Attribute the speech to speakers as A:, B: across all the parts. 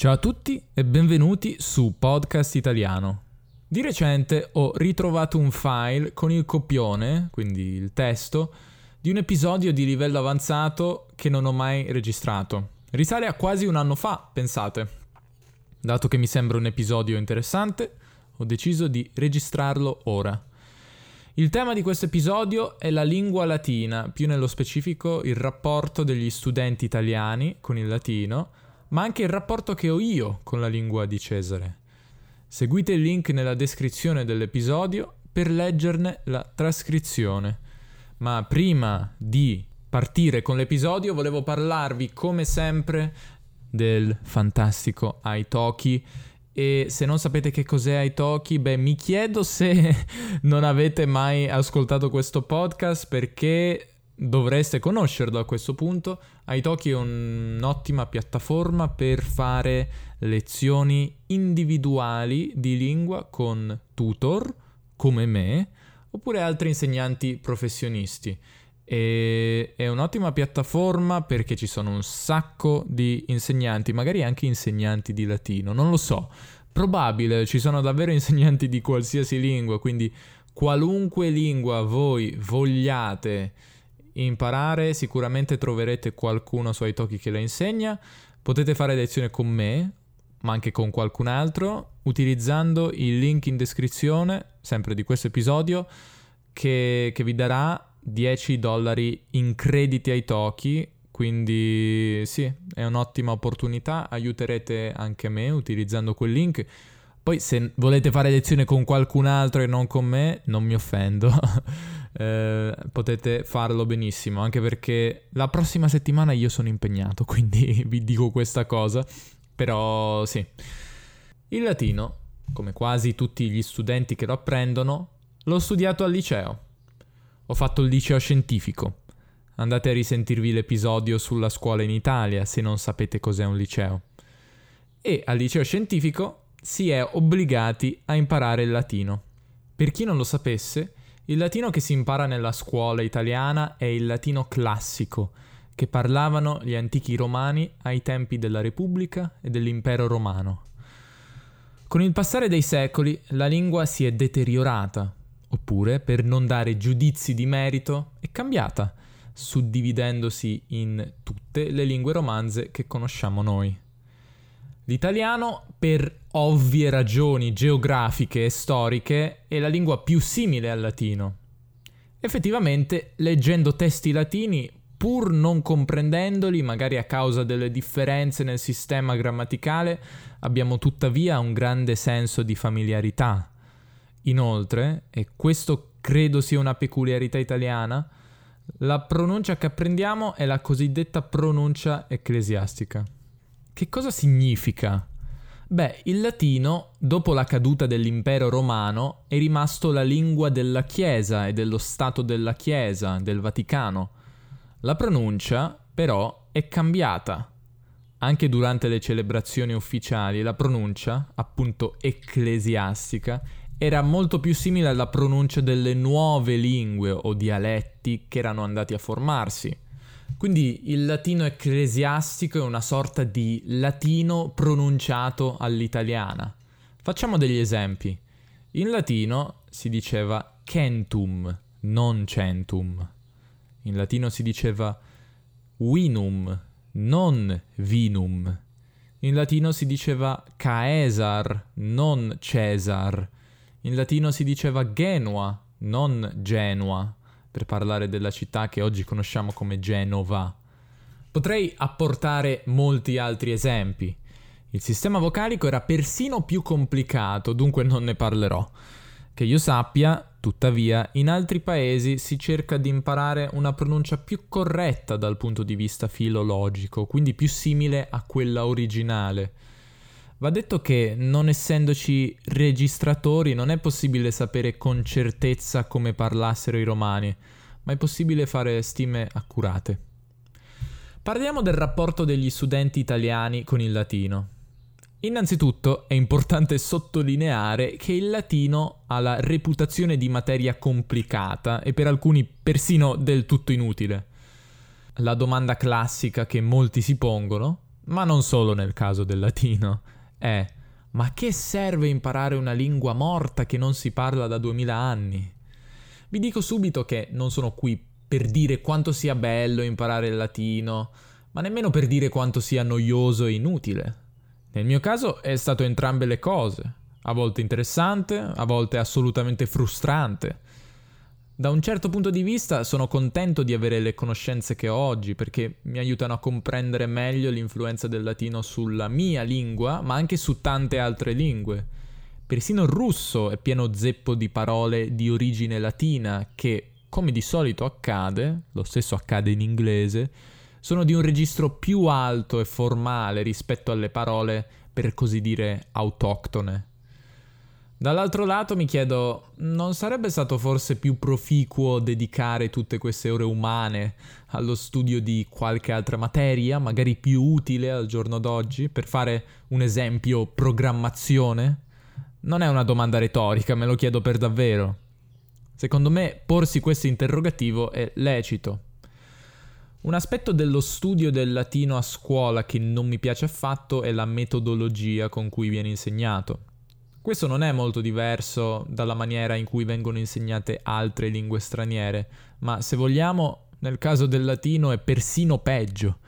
A: Ciao a tutti e benvenuti su Podcast Italiano. Di recente ho ritrovato un file con il copione, quindi il testo, di un episodio di livello avanzato che non ho mai registrato. Risale a quasi un anno fa, pensate. Dato che mi sembra un episodio interessante, ho deciso di registrarlo ora. Il tema di questo episodio è la lingua latina, più nello specifico il rapporto degli studenti italiani con il latino, ma anche il rapporto che ho io con la lingua di Cesare. Seguite il link nella descrizione dell'episodio per leggerne la trascrizione. Ma prima di partire con l'episodio volevo parlarvi come sempre del fantastico Aitoki e se non sapete che cos'è Aitoki, beh mi chiedo se non avete mai ascoltato questo podcast perché dovreste conoscerlo a questo punto. Italki è un'ottima piattaforma per fare lezioni individuali di lingua con tutor come me oppure altri insegnanti professionisti. E è un'ottima piattaforma perché ci sono un sacco di insegnanti, magari anche insegnanti di latino, non lo so. Probabile, ci sono davvero insegnanti di qualsiasi lingua, quindi qualunque lingua voi vogliate imparare, sicuramente troverete qualcuno su Italki che la insegna. Potete fare lezione con me, ma anche con qualcun altro, utilizzando il link in descrizione, sempre di questo episodio, che, che vi darà 10 dollari in crediti ai Toki. Quindi sì, è un'ottima opportunità, aiuterete anche me utilizzando quel link. Poi se volete fare lezione con qualcun altro e non con me, non mi offendo. eh, potete farlo benissimo, anche perché la prossima settimana io sono impegnato, quindi vi dico questa cosa. Però sì. Il latino, come quasi tutti gli studenti che lo apprendono, l'ho studiato al liceo. Ho fatto il liceo scientifico. Andate a risentirvi l'episodio sulla scuola in Italia se non sapete cos'è un liceo. E al liceo scientifico si è obbligati a imparare il latino. Per chi non lo sapesse, il latino che si impara nella scuola italiana è il latino classico, che parlavano gli antichi romani ai tempi della Repubblica e dell'Impero romano. Con il passare dei secoli la lingua si è deteriorata, oppure, per non dare giudizi di merito, è cambiata, suddividendosi in tutte le lingue romanze che conosciamo noi. L'italiano, per ovvie ragioni geografiche e storiche, è la lingua più simile al latino. Effettivamente, leggendo testi latini, pur non comprendendoli, magari a causa delle differenze nel sistema grammaticale, abbiamo tuttavia un grande senso di familiarità. Inoltre, e questo credo sia una peculiarità italiana, la pronuncia che apprendiamo è la cosiddetta pronuncia ecclesiastica. Che cosa significa? Beh, il latino, dopo la caduta dell'impero romano, è rimasto la lingua della Chiesa e dello Stato della Chiesa, del Vaticano. La pronuncia, però, è cambiata. Anche durante le celebrazioni ufficiali, la pronuncia, appunto ecclesiastica, era molto più simile alla pronuncia delle nuove lingue o dialetti che erano andati a formarsi. Quindi il latino ecclesiastico è una sorta di latino pronunciato all'italiana. Facciamo degli esempi. In latino si diceva centum, non centum. In latino si diceva vinum, non vinum. In latino si diceva Caesar, non Cesar. In latino si diceva Genua, non Genua per parlare della città che oggi conosciamo come Genova. Potrei apportare molti altri esempi. Il sistema vocalico era persino più complicato, dunque non ne parlerò. Che io sappia, tuttavia, in altri paesi si cerca di imparare una pronuncia più corretta dal punto di vista filologico, quindi più simile a quella originale. Va detto che, non essendoci registratori, non è possibile sapere con certezza come parlassero i romani, ma è possibile fare stime accurate. Parliamo del rapporto degli studenti italiani con il latino. Innanzitutto è importante sottolineare che il latino ha la reputazione di materia complicata e per alcuni persino del tutto inutile. La domanda classica che molti si pongono ma non solo nel caso del latino, è ma che serve imparare una lingua morta che non si parla da duemila anni? Vi dico subito che non sono qui per dire quanto sia bello imparare il latino, ma nemmeno per dire quanto sia noioso e inutile. Nel mio caso è stato entrambe le cose, a volte interessante, a volte assolutamente frustrante. Da un certo punto di vista sono contento di avere le conoscenze che ho oggi perché mi aiutano a comprendere meglio l'influenza del latino sulla mia lingua, ma anche su tante altre lingue. Persino il russo è pieno zeppo di parole di origine latina che, come di solito accade, lo stesso accade in inglese, sono di un registro più alto e formale rispetto alle parole, per così dire, autoctone. Dall'altro lato mi chiedo, non sarebbe stato forse più proficuo dedicare tutte queste ore umane allo studio di qualche altra materia, magari più utile al giorno d'oggi, per fare un esempio programmazione? Non è una domanda retorica, me lo chiedo per davvero. Secondo me porsi questo interrogativo è lecito. Un aspetto dello studio del latino a scuola che non mi piace affatto è la metodologia con cui viene insegnato. Questo non è molto diverso dalla maniera in cui vengono insegnate altre lingue straniere, ma se vogliamo, nel caso del latino è persino peggio.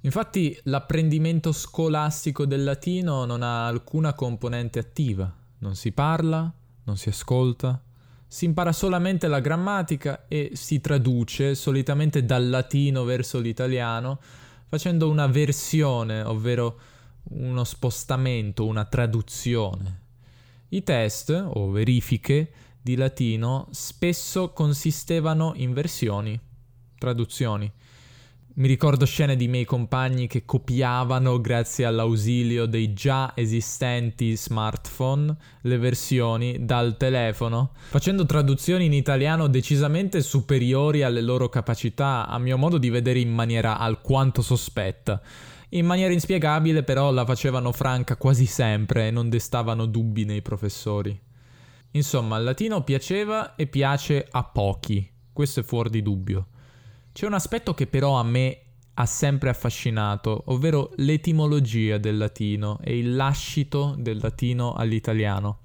A: Infatti l'apprendimento scolastico del latino non ha alcuna componente attiva, non si parla, non si ascolta, si impara solamente la grammatica e si traduce solitamente dal latino verso l'italiano facendo una versione, ovvero uno spostamento, una traduzione. I test o verifiche di latino spesso consistevano in versioni, traduzioni. Mi ricordo scene di miei compagni che copiavano, grazie all'ausilio dei già esistenti smartphone, le versioni dal telefono, facendo traduzioni in italiano decisamente superiori alle loro capacità, a mio modo di vedere in maniera alquanto sospetta. In maniera inspiegabile però la facevano franca quasi sempre e non destavano dubbi nei professori. Insomma, il latino piaceva e piace a pochi, questo è fuori di dubbio. C'è un aspetto che però a me ha sempre affascinato, ovvero l'etimologia del latino e il lascito del latino all'italiano.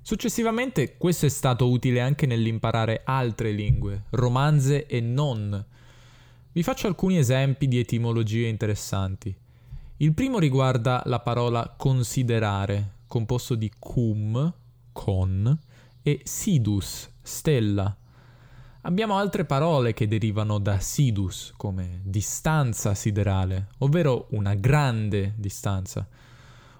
A: Successivamente questo è stato utile anche nell'imparare altre lingue, romanze e non. Vi faccio alcuni esempi di etimologie interessanti. Il primo riguarda la parola considerare, composto di cum, con, e sidus, stella. Abbiamo altre parole che derivano da sidus, come distanza siderale, ovvero una grande distanza.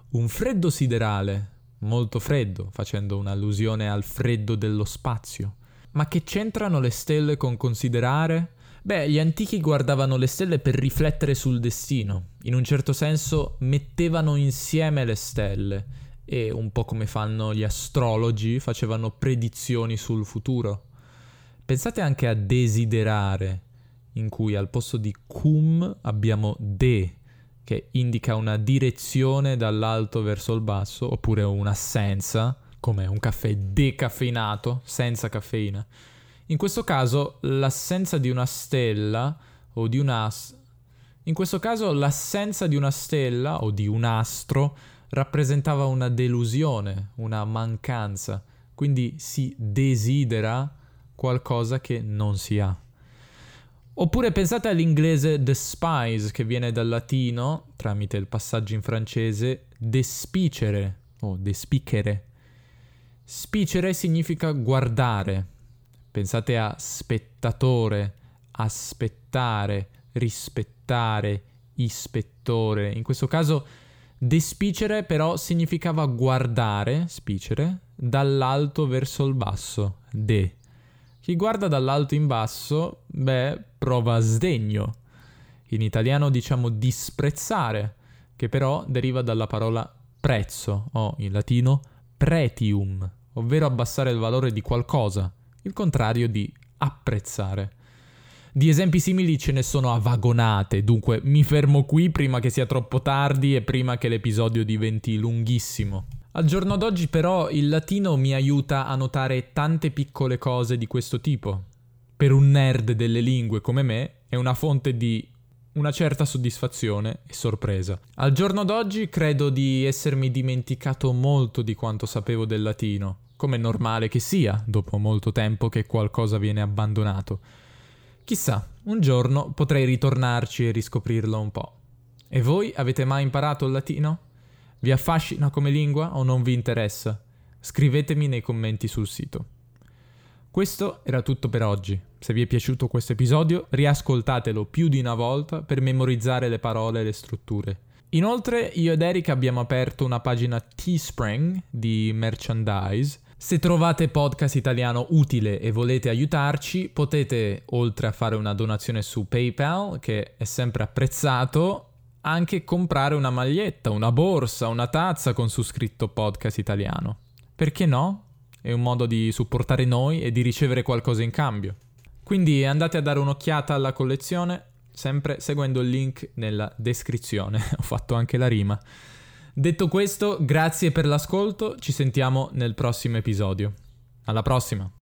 A: Un freddo siderale, molto freddo, facendo un'allusione al freddo dello spazio. Ma che c'entrano le stelle con considerare? Beh, gli antichi guardavano le stelle per riflettere sul destino, in un certo senso mettevano insieme le stelle e un po' come fanno gli astrologi facevano predizioni sul futuro. Pensate anche a desiderare, in cui al posto di cum abbiamo de, che indica una direzione dall'alto verso il basso, oppure un'assenza, come un caffè decaffeinato, senza caffeina. In questo caso l'assenza di una stella o di un as... In questo caso l'assenza di una stella o di un astro rappresentava una delusione, una mancanza, quindi si desidera qualcosa che non si ha. Oppure pensate all'inglese despise, che viene dal latino, tramite il passaggio in francese, despicere o despicere. Spicere significa guardare, Pensate a spettatore, aspettare, rispettare, ispettore. In questo caso despicere però significava guardare, spicere, dall'alto verso il basso, de. Chi guarda dall'alto in basso, beh, prova sdegno. In italiano diciamo disprezzare, che però deriva dalla parola prezzo o in latino pretium, ovvero abbassare il valore di qualcosa il contrario di apprezzare. Di esempi simili ce ne sono a vagonate, dunque mi fermo qui prima che sia troppo tardi e prima che l'episodio diventi lunghissimo. Al giorno d'oggi però il latino mi aiuta a notare tante piccole cose di questo tipo. Per un nerd delle lingue come me è una fonte di una certa soddisfazione e sorpresa. Al giorno d'oggi credo di essermi dimenticato molto di quanto sapevo del latino, come è normale che sia dopo molto tempo che qualcosa viene abbandonato. Chissà, un giorno potrei ritornarci e riscoprirlo un po'. E voi avete mai imparato il latino? Vi affascina come lingua o non vi interessa? Scrivetemi nei commenti sul sito. Questo era tutto per oggi. Se vi è piaciuto questo episodio, riascoltatelo più di una volta per memorizzare le parole e le strutture. Inoltre, io ed Eric abbiamo aperto una pagina Teespring di merchandise. Se trovate podcast italiano utile e volete aiutarci, potete, oltre a fare una donazione su PayPal, che è sempre apprezzato, anche comprare una maglietta, una borsa, una tazza con su scritto podcast italiano. Perché no? è un modo di supportare noi e di ricevere qualcosa in cambio. Quindi andate a dare un'occhiata alla collezione, sempre seguendo il link nella descrizione. Ho fatto anche la rima. Detto questo, grazie per l'ascolto, ci sentiamo nel prossimo episodio. Alla prossima!